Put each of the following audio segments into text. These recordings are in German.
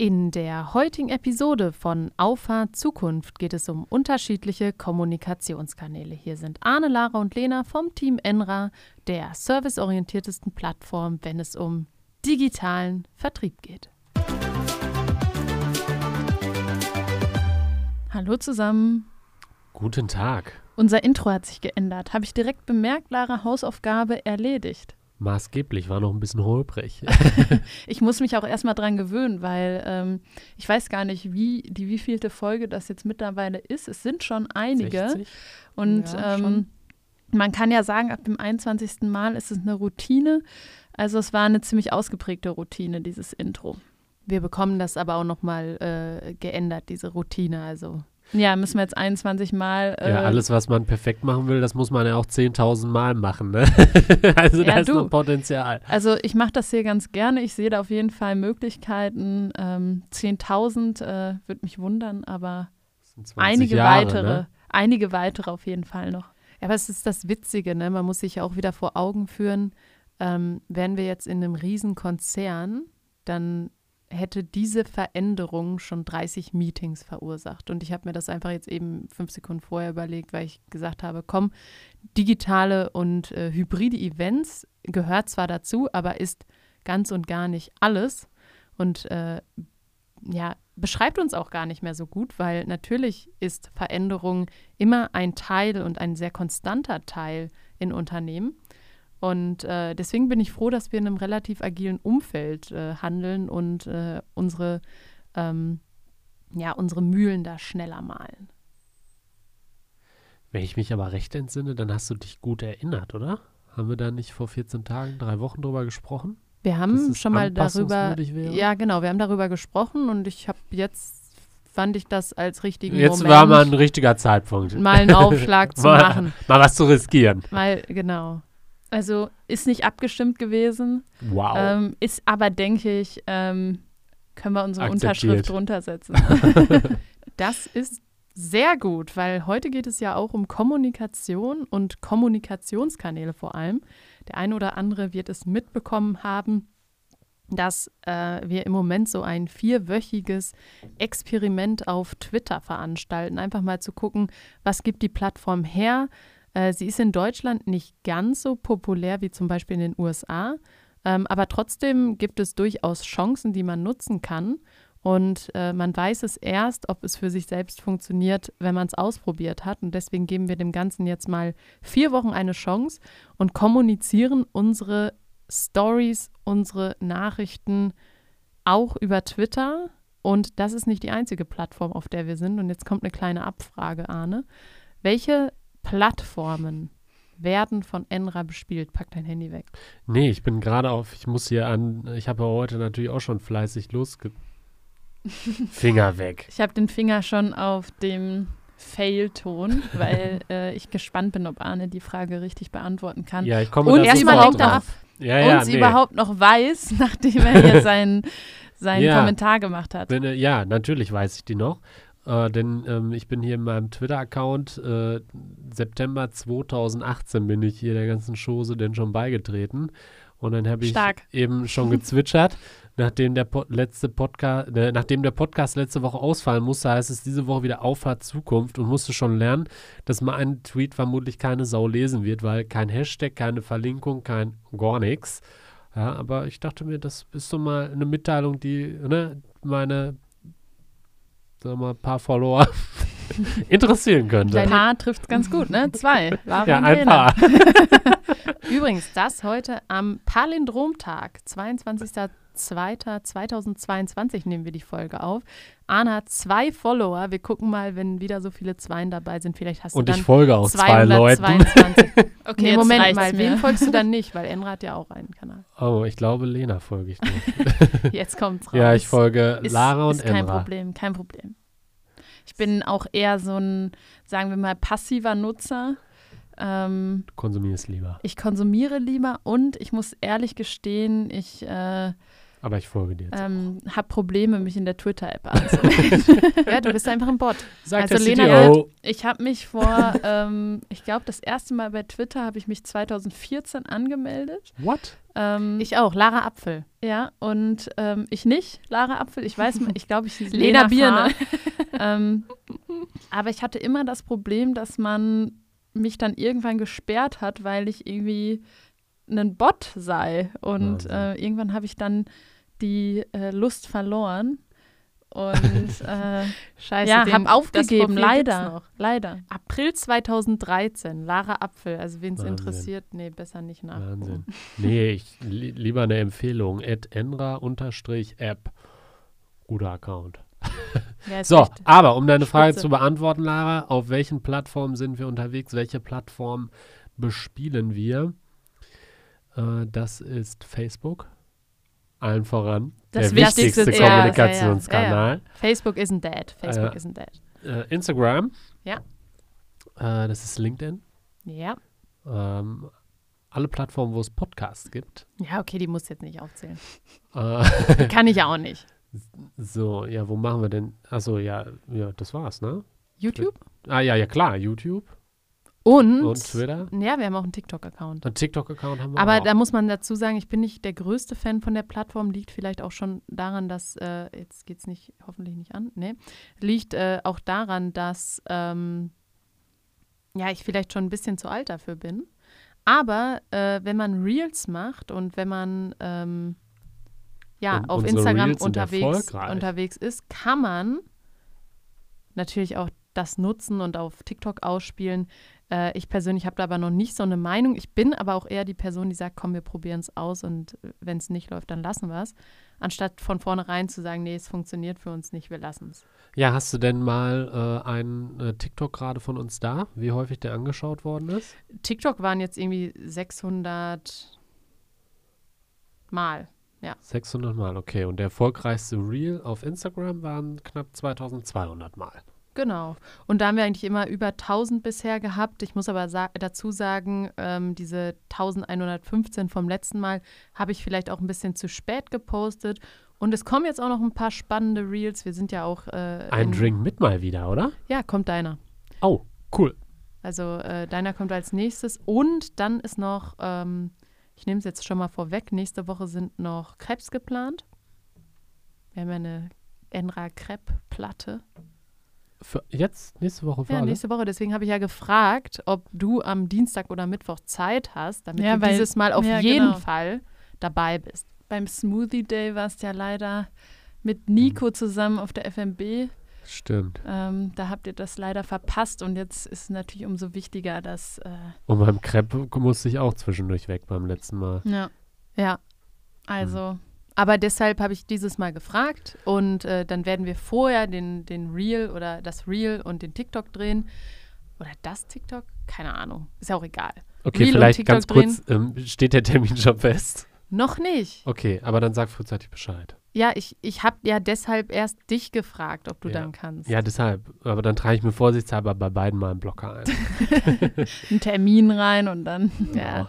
In der heutigen Episode von Auffahrt Zukunft geht es um unterschiedliche Kommunikationskanäle. Hier sind Arne, Lara und Lena vom Team Enra, der serviceorientiertesten Plattform, wenn es um digitalen Vertrieb geht. Hallo zusammen. Guten Tag. Unser Intro hat sich geändert. Habe ich direkt bemerkt, Lara, Hausaufgabe erledigt. Maßgeblich, war noch ein bisschen holprig. ich muss mich auch erstmal dran gewöhnen, weil ähm, ich weiß gar nicht, wie die wievielte Folge das jetzt mittlerweile ist. Es sind schon einige. 60? Und ja, ähm, man kann ja sagen, ab dem 21. Mal ist es eine Routine. Also es war eine ziemlich ausgeprägte Routine, dieses Intro. Wir bekommen das aber auch nochmal äh, geändert, diese Routine. Also ja, müssen wir jetzt 21 Mal. Äh ja, alles, was man perfekt machen will, das muss man ja auch 10.000 Mal machen. Ne? also ja, da ist du. noch Potenzial. Also ich mache das hier ganz gerne. Ich sehe da auf jeden Fall Möglichkeiten. Ähm, 10.000 äh, würde mich wundern, aber einige Jahre, weitere, ne? einige weitere auf jeden Fall noch. Ja, aber es ist das Witzige, ne? Man muss sich ja auch wieder vor Augen führen, ähm, wären wir jetzt in einem Riesenkonzern, dann hätte diese Veränderung schon 30 Meetings verursacht. Und ich habe mir das einfach jetzt eben fünf Sekunden vorher überlegt, weil ich gesagt habe, komm, digitale und äh, hybride Events gehört zwar dazu, aber ist ganz und gar nicht alles. Und äh, ja, beschreibt uns auch gar nicht mehr so gut, weil natürlich ist Veränderung immer ein Teil und ein sehr konstanter Teil in Unternehmen. Und äh, deswegen bin ich froh, dass wir in einem relativ agilen Umfeld äh, handeln und äh, unsere, ähm, ja, unsere Mühlen da schneller malen. Wenn ich mich aber recht entsinne, dann hast du dich gut erinnert, oder? Haben wir da nicht vor 14 Tagen, drei Wochen drüber gesprochen? Wir haben schon mal darüber. Wäre? Ja, genau, wir haben darüber gesprochen und ich habe jetzt fand ich das als richtigen Jetzt Moment. war mal ein richtiger Zeitpunkt. Mal einen Aufschlag zu mal, machen. Mal was zu riskieren. Mal, genau. Also ist nicht abgestimmt gewesen. Wow. Ähm, ist aber, denke ich, ähm, können wir unsere Akzeptiert. Unterschrift drunter setzen. das ist sehr gut, weil heute geht es ja auch um Kommunikation und Kommunikationskanäle vor allem. Der eine oder andere wird es mitbekommen haben, dass äh, wir im Moment so ein vierwöchiges Experiment auf Twitter veranstalten. Einfach mal zu gucken, was gibt die Plattform her, äh, sie ist in Deutschland nicht ganz so populär wie zum Beispiel in den USA, ähm, aber trotzdem gibt es durchaus Chancen, die man nutzen kann. Und äh, man weiß es erst, ob es für sich selbst funktioniert, wenn man es ausprobiert hat. Und deswegen geben wir dem Ganzen jetzt mal vier Wochen eine Chance und kommunizieren unsere Stories, unsere Nachrichten auch über Twitter. Und das ist nicht die einzige Plattform, auf der wir sind. Und jetzt kommt eine kleine Abfrage, Arne. Welche Plattformen werden von Enra bespielt. Pack dein Handy weg. Nee, ich bin gerade auf, ich muss hier an, ich habe heute natürlich auch schon fleißig losge... Finger weg. Ich habe den Finger schon auf dem Fail-Ton, weil äh, ich gespannt bin, ob Arne die Frage richtig beantworten kann. Ja, ich komme Und erstmal lenkt er ab. Ja, ja, und sie nee. überhaupt noch weiß, nachdem er hier seinen, seinen ja, Kommentar gemacht hat. Wenn, ja, natürlich weiß ich die noch. Äh, denn ähm, ich bin hier in meinem Twitter-Account, äh, September 2018 bin ich hier der ganzen Chose denn schon beigetreten. Und dann habe ich Stark. eben schon gezwitschert, nachdem der po letzte Podcast, äh, nachdem der Podcast letzte Woche ausfallen musste, heißt es diese Woche wieder Auffahrt Zukunft und musste schon lernen, dass man einen Tweet vermutlich keine Sau lesen wird, weil kein Hashtag, keine Verlinkung, kein gar nichts. Ja, aber ich dachte mir, das ist so mal eine Mitteilung, die ne, meine sagen wir mal, ein paar Follower interessieren könnte. Ein paar trifft ganz gut, ne? Zwei. ja, ein paar. Übrigens, das heute am Palindromtag, 22.02.2022 nehmen wir die Folge auf. Arne hat zwei Follower. Wir gucken mal, wenn wieder so viele Zweien dabei sind. Vielleicht hast du Und dann ich folge auch zwei Leuten. okay, nee, Moment mal. Mir. Wen folgst du dann nicht? Weil Enra hat ja auch einen Kanal. Oh, ich glaube, Lena folge ich nicht. Jetzt kommt's raus. Ja, ich folge ist, Lara und ist kein Enra. Problem, kein Problem. Ich bin auch eher so ein, sagen wir mal, passiver Nutzer. Ähm, du konsumierst lieber. Ich konsumiere lieber und ich muss ehrlich gestehen, ich äh, aber ich folge dir jetzt. Ähm, habe Probleme, mich in der Twitter-App anzumelden. ja, du bist einfach ein Bot. Sagt also Lena, wird, ich habe mich vor, ähm, ich glaube, das erste Mal bei Twitter habe ich mich 2014 angemeldet. What? Ähm, Ich auch, Lara Apfel. ja, und ähm, ich nicht, Lara Apfel. Ich weiß, ich glaube, ich hieß Lena Lena Birne. ähm, aber ich hatte immer das Problem, dass man mich dann irgendwann gesperrt hat, weil ich irgendwie ein Bot sei. Und äh, irgendwann habe ich dann die äh, Lust verloren. Und äh, Scheiße, ja, habe aufgegeben, leider. noch. Leider. April 2013, Lara Apfel. Also wen es interessiert, nee, besser nicht nachgucken. Wahnsinn. Nee, ich li lieber eine Empfehlung. Enra-app. Guter Account. Ja, So, echt- aber um deine Frage Spitze. zu beantworten, Lara, auf welchen Plattformen sind wir unterwegs? Welche Plattform bespielen wir? Äh, das ist Facebook. Allen voran. Das der Wichtigste wichtigste ist- ja, ja, Kommunikationskanal. Facebook isn't dead. Facebook Äh, isn't dead. Äh, Instagram. Ja. Das ist LinkedIn. Ja. Ähm, alle Plattformen, wo es Podcasts gibt. Ja, okay, die muss jetzt nicht aufzählen. Äh, Kann ich auch nicht. so, ja, wo machen wir denn? Achso, ja, ja, das war's, ne? YouTube? Ah, ja, ja, klar, YouTube Und, und Twitter. ja, wir haben auch einen TikTok-Account. Einen TikTok-Account haben wir Aber auch. da muss man dazu sagen, ich bin nicht der größte Fan von der Plattform. Liegt vielleicht auch schon daran, dass, äh, jetzt geht es nicht, hoffentlich nicht an, ne? Liegt äh, auch daran, dass, ähm, ja, ich vielleicht schon ein bisschen zu alt dafür bin. Aber äh, wenn man Reels macht und wenn man, ähm, ja, Und auf Instagram Reels unterwegs, unterwegs ist, kann man natürlich auch das nutzen und auf TikTok ausspielen. Äh, ich persönlich habe da aber noch nicht so eine Meinung. Ich bin aber auch eher die Person, die sagt, komm, wir probieren es aus und wenn es nicht läuft, dann lassen wir es. Anstatt von vornherein zu sagen, nee, es funktioniert für uns nicht, wir lassen es. Ja, hast du denn mal äh, einen äh, TikTok gerade von uns da? Wie häufig der angeschaut worden ist? TikTok waren jetzt irgendwie 600 Mal. 600 Mal, okay. Und der erfolgreichste Reel auf Instagram waren knapp 2200 Mal. Genau. Und da haben wir eigentlich immer über 1000 bisher gehabt. Ich muss aber sa dazu sagen, ähm, diese 1115 vom letzten Mal habe ich vielleicht auch ein bisschen zu spät gepostet. Und es kommen jetzt auch noch ein paar spannende Reels. Wir sind ja auch. Äh, Ein in- Drink mit mal wieder, oder? Ja, kommt deiner. Oh, cool. Also äh, deiner kommt als nächstes. Und dann ist noch, ähm, ich nehme es jetzt schon mal vorweg, nächste Woche sind noch Crepes geplant. Wir haben ja eine Enra Crepe-Platte. Für jetzt, nächste Woche für Ja, alle? nächste Woche. Deswegen habe ich ja gefragt, ob du am Dienstag oder Mittwoch Zeit hast, damit Ja, du weil- dieses Mal auf ja, jeden genau. Fall dabei bist. Beim Smoothie Day warst ja leider mit Nico zusammen auf der FMB. Stimmt. Ähm, da habt ihr das leider verpasst und jetzt ist es natürlich umso wichtiger, dass. Äh, Und beim Crepe musste ich auch zwischendurch weg beim letzten Mal. ja, Ja, also. Aber deshalb habe ich dieses Mal gefragt und äh, dann werden wir vorher den, den Reel oder das Reel und den TikTok drehen. Oder das TikTok? Keine Ahnung. Ist ja auch egal. Okay, Reel vielleicht ganz kurz, ähm, steht der Termin schon fest? Noch nicht. Okay, aber dann sag frühzeitig Bescheid. Ja, ich, ich habe ja deshalb erst dich gefragt, ob du Ja. dann kannst. Ja, deshalb. Aber dann trage ich mir vorsichtshalber bei beiden mal einen Blocker ein. einen Termin rein und dann. Ja.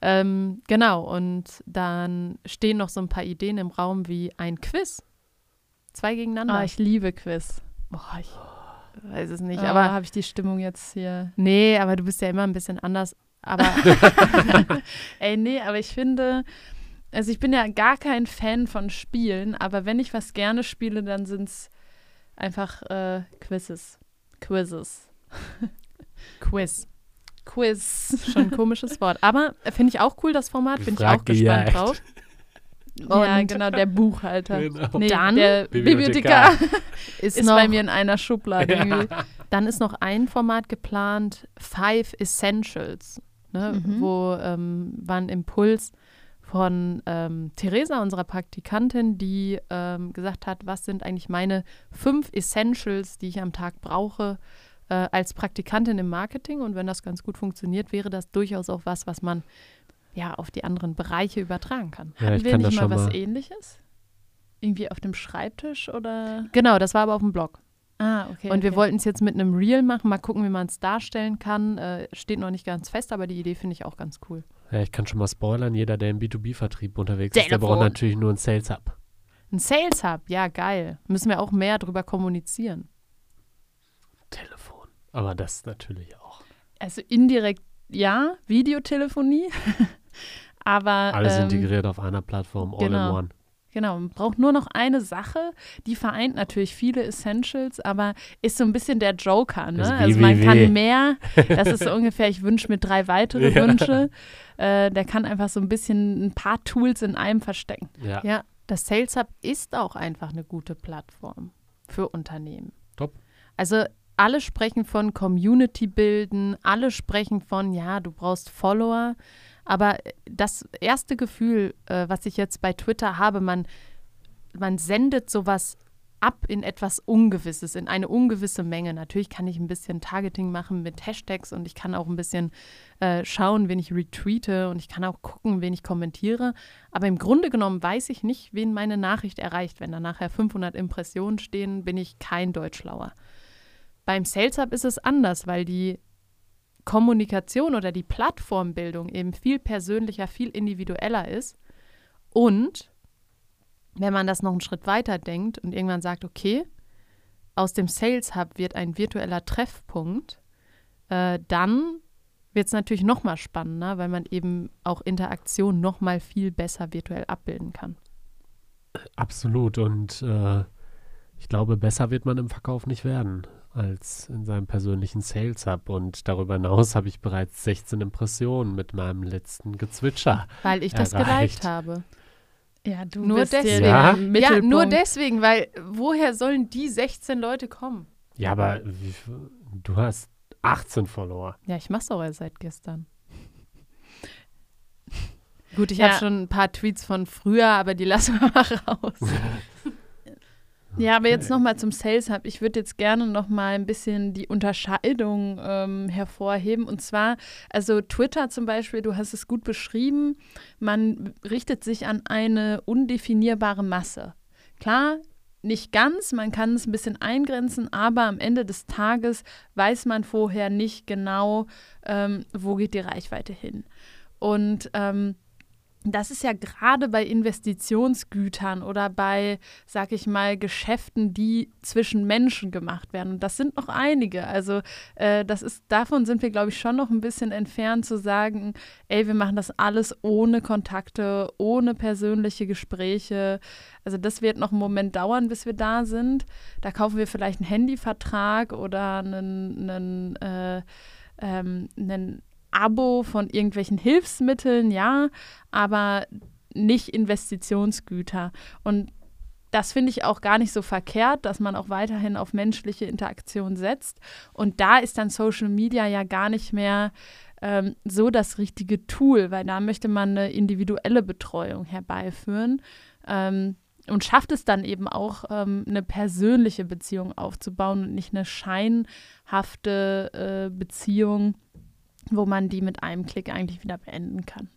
Ähm, genau, und dann stehen noch so ein paar Ideen im Raum wie ein Quiz. Zwei gegeneinander. Ah, ich liebe Quiz. Boah, ich weiß es nicht, aber aber habe ich die Stimmung jetzt hier. nee, aber du bist ja immer ein bisschen anders. Aber Ey, nee, aber ich finde, also ich bin ja gar kein Fan von Spielen, aber wenn ich was gerne spiele, dann sind es einfach äh, Quizzes. Quizzes. Quiz, Quiz. schon ein komisches Wort. Aber finde ich auch cool, das Format, bin ich auch gespannt Gefragt, drauf. ja, Und- genau, der Buchhalter. Genau. Nee, Dann der Bibliothekar. Bibliothekar Ist, ist noch, bei mir in einer Schublade irgendwie. Dann ist noch ein Format geplant, Five Essentials, ne, Mhm. wo ähm, war ein Impuls von ähm, Theresa, unserer Praktikantin, die ähm, gesagt hat, was sind eigentlich meine fünf Essentials, die ich am Tag brauche äh, als Praktikantin im Marketing. Und wenn das ganz gut funktioniert, wäre das durchaus auch was, was man ja auf die anderen Bereiche übertragen kann. Ja, Hatten ich wir kann nicht mal was mal. ähnliches? Irgendwie auf dem Schreibtisch oder? Genau, das war aber auf dem Blog. Ah, okay. Und wir okay. wollten es jetzt mit einem Reel machen, mal gucken, wie man es darstellen kann. Äh, steht noch nicht ganz fest, aber die Idee finde ich auch ganz cool. Ja, ich kann schon mal spoilern, jeder, der im B2B-Vertrieb unterwegs ist, der Telefon. braucht natürlich nur einen Sales Hub. Ein Sales Hub, ja geil. Müssen wir auch mehr drüber kommunizieren. Telefon. Aber das natürlich auch. Also indirekt ja, Videotelefonie. Aber Alles ähm, integriert auf einer Plattform, all genau. in one. Genau, man braucht nur noch eine Sache, die vereint natürlich viele Essentials, aber ist so ein bisschen der Joker. Ne? Also man kann mehr, das ist so ungefähr, ich wünsche mir drei weitere Ja. Wünsche. Äh, der kann einfach so ein bisschen ein paar Tools in einem verstecken. Ja. Ja, das Sales Hub ist auch einfach eine gute Plattform für Unternehmen. Top. Also alle sprechen von Community bilden, alle sprechen von, ja, du brauchst Follower. Aber das erste Gefühl, äh, was ich jetzt bei Twitter habe, man, man sendet sowas ab in etwas Ungewisses, in eine ungewisse Menge. Natürlich kann ich ein bisschen Targeting machen mit Hashtags und ich kann auch ein bisschen äh, schauen, wen ich retweete und ich kann auch gucken, wen ich kommentiere. Aber im Grunde genommen weiß ich nicht, wen meine Nachricht erreicht. Wenn da nachher 500 Impressionen stehen, bin ich kein Deutschlauer. Beim Sales Hub ist es anders, weil die Kommunikation oder die Plattformbildung eben viel persönlicher, viel individueller ist. Und wenn man das noch einen Schritt weiter denkt und irgendwann sagt, okay, aus dem Sales Hub wird ein virtueller Treffpunkt, äh, dann wird es natürlich noch mal spannender, weil man eben auch Interaktion noch mal viel besser virtuell abbilden kann. Absolut. Und äh, ich glaube, besser wird man im Verkauf nicht werden als in seinem persönlichen Sales Hub. Und darüber hinaus habe ich bereits 16 Impressionen mit meinem letzten Gezwitscher. Weil ich das Erreicht. geliked habe. Ja, du Nur bist deswegen. Ja? Ja, nur deswegen, weil woher sollen die 16 Leute kommen? Ja, aber wie, du hast 18 Follower. Ja, ich mach's auch erst seit gestern. Gut, ich Ja. habe schon ein paar Tweets von früher, aber die lassen wir mal raus. Ja, aber jetzt nochmal zum Sales Hub. Ich würde jetzt gerne nochmal ein bisschen die Unterscheidung ähm, hervorheben. Und zwar, also Twitter zum Beispiel, du hast es gut beschrieben, man richtet sich an eine undefinierbare Masse. Klar, nicht ganz, man kann es ein bisschen eingrenzen, aber am Ende des Tages weiß man vorher nicht genau, ähm, wo geht die Reichweite hin. Und ähm, das ist ja gerade bei Investitionsgütern oder bei, sag ich mal, Geschäften, die zwischen Menschen gemacht werden. Und das sind noch einige. Also äh, das ist, davon sind wir, glaube ich, schon noch ein bisschen entfernt zu sagen, ey, wir machen das alles ohne Kontakte, ohne persönliche Gespräche. Also das wird noch einen Moment dauern, bis wir da sind. Da kaufen wir vielleicht einen Handyvertrag oder einen, einen, äh, ähm, einen Abo von irgendwelchen Hilfsmitteln, ja, aber nicht Investitionsgüter. Und das finde ich auch gar nicht so verkehrt, dass man auch weiterhin auf menschliche Interaktion setzt. Und da ist dann Social Media ja gar nicht mehr ähm, so das richtige Tool, weil da möchte man eine individuelle Betreuung herbeiführen. Ähm, und schafft es dann eben auch, ähm, eine persönliche Beziehung aufzubauen und nicht eine scheinhafte äh, Beziehung, wo man die mit einem Klick eigentlich wieder beenden kann.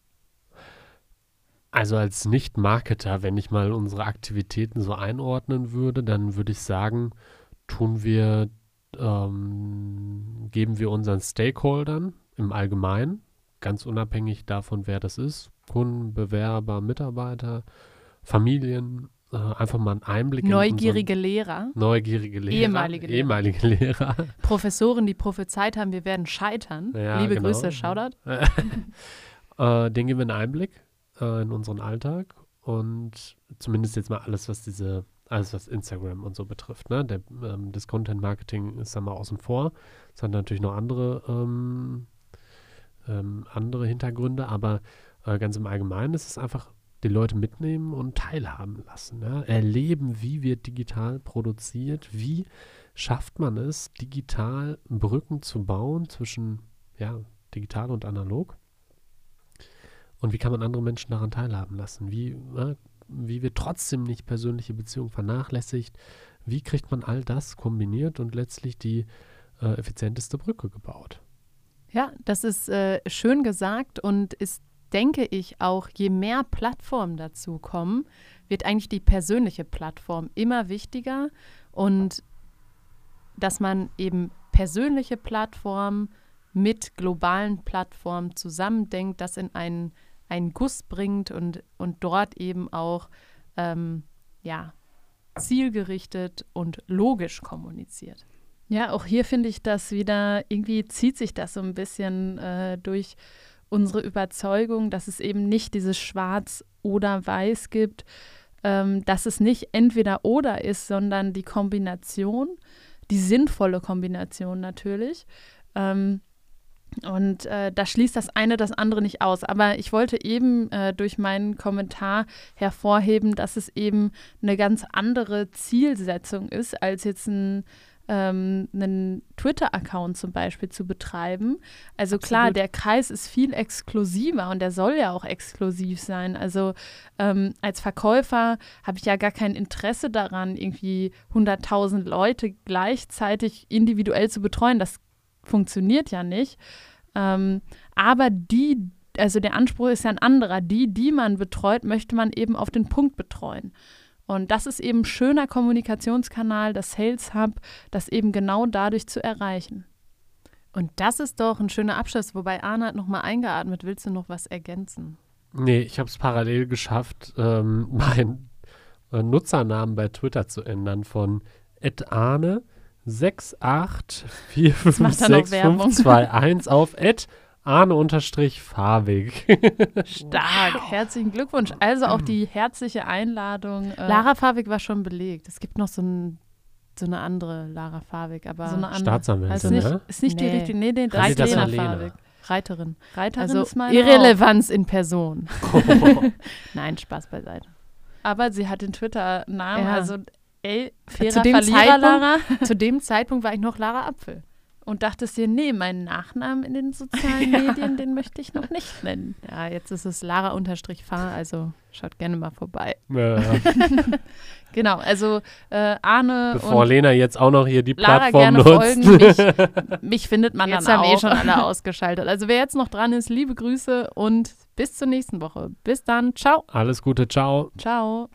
Also als Nicht-Marketer, wenn ich mal unsere Aktivitäten so einordnen würde, dann würde ich sagen, tun wir, ähm, geben wir unseren Stakeholdern im Allgemeinen, ganz unabhängig davon, wer das ist, Kunden, Bewerber, Mitarbeiter, Familien, äh, einfach mal einen Einblick Neugierige Lehrer, in unseren, neugierige Lehrer, Ehemalige Lehrer. ehemalige Lehrer, Professoren, die prophezeit haben, wir werden scheitern. Ja, Liebe genau. Grüße, Shoutout. äh, den geben wir einen Einblick äh, in unseren Alltag und zumindest jetzt mal alles, was diese, alles was Instagram und so betrifft. Ne? Der, ähm, das Content Marketing ist da mal außen vor. Es hat natürlich noch andere, ähm, ähm, andere Hintergründe, aber äh, ganz im Allgemeinen ist es einfach die Leute mitnehmen und teilhaben lassen. Ja? Erleben, wie wird digital produziert, wie schafft man es, digital Brücken zu bauen zwischen ja, digital und analog. Und wie kann man andere Menschen daran teilhaben lassen? Wie, äh, wie wird trotzdem nicht persönliche Beziehungen vernachlässigt? Wie kriegt man all das kombiniert und letztlich die äh, effizienteste Brücke gebaut? Ja, das ist äh, schön gesagt und ist, denke ich, auch je mehr Plattformen dazu kommen, wird eigentlich die persönliche Plattform immer wichtiger und dass man eben persönliche Plattformen mit globalen Plattformen zusammendenkt, das in einen, einen Guss bringt und, und dort eben auch ähm, ja, zielgerichtet und logisch kommuniziert. Ja, auch hier finde ich das wieder, irgendwie zieht sich das so ein bisschen äh, durch unsere Überzeugung, dass es eben nicht dieses Schwarz oder Weiß gibt, ähm, dass es nicht entweder oder ist, sondern die Kombination, die sinnvolle Kombination natürlich. Ähm, und äh, da schließt das eine das andere nicht aus. Aber ich wollte eben äh, durch meinen Kommentar hervorheben, dass es eben eine ganz andere Zielsetzung ist, als jetzt ein ähm, einen Twitter-Account zum Beispiel zu betreiben. Also Absolut. klar, der Kreis ist viel exklusiver und der soll ja auch exklusiv sein. Also ähm, als Verkäufer habe ich ja gar kein Interesse daran, irgendwie 100.000 Leute gleichzeitig individuell zu betreuen. Das funktioniert ja nicht. Ähm, aber die, also der Anspruch ist ja ein anderer. Die, die man betreut, möchte man eben auf den Punkt betreuen. Und das ist eben ein schöner Kommunikationskanal, das Sales Hub, das eben genau dadurch zu erreichen. Und das ist doch ein schöner Abschluss, wobei Arne hat nochmal eingeatmet. Willst du noch was ergänzen? Nee, ich habe es parallel geschafft, ähm, meinen äh, Nutzernamen bei Twitter zu ändern von Arne 6845621 auf Arne-Farbig. Stark. Wow. Herzlichen Glückwunsch. Also auch die herzliche Einladung. Äh Lara Farbig war schon belegt. Es gibt noch so, ein, so eine andere Lara Farbig. Aber so eine andere. Staatsanwältin, also nicht, ne? Ist nicht nee. die richtige. Nee, nee, Reiterin Farbig. Reiterin. Reiterin also ist meine Irrelevanz auch. in Person. Oh. Nein, Spaß beiseite. Aber sie hat den Twitter-Namen. Ja. Also, ey, fairer zu dem Verlierer, Zeitpunkt, Lara. Zu dem Zeitpunkt war ich noch Lara Apfel und dachtest dir, nee, meinen Nachnamen in den sozialen ja. Medien, den möchte ich noch nicht nennen. Ja, jetzt ist es Lara-Fahr, also schaut gerne mal vorbei. Ja. genau, also äh, Arne Bevor Lena jetzt auch noch hier die Lara Plattform gerne nutzt. Folgen, mich, mich findet man jetzt dann haben auch. eh schon alle ausgeschaltet. Also wer jetzt noch dran ist, liebe Grüße und bis zur nächsten Woche. Bis dann, ciao. Alles Gute, ciao. Ciao.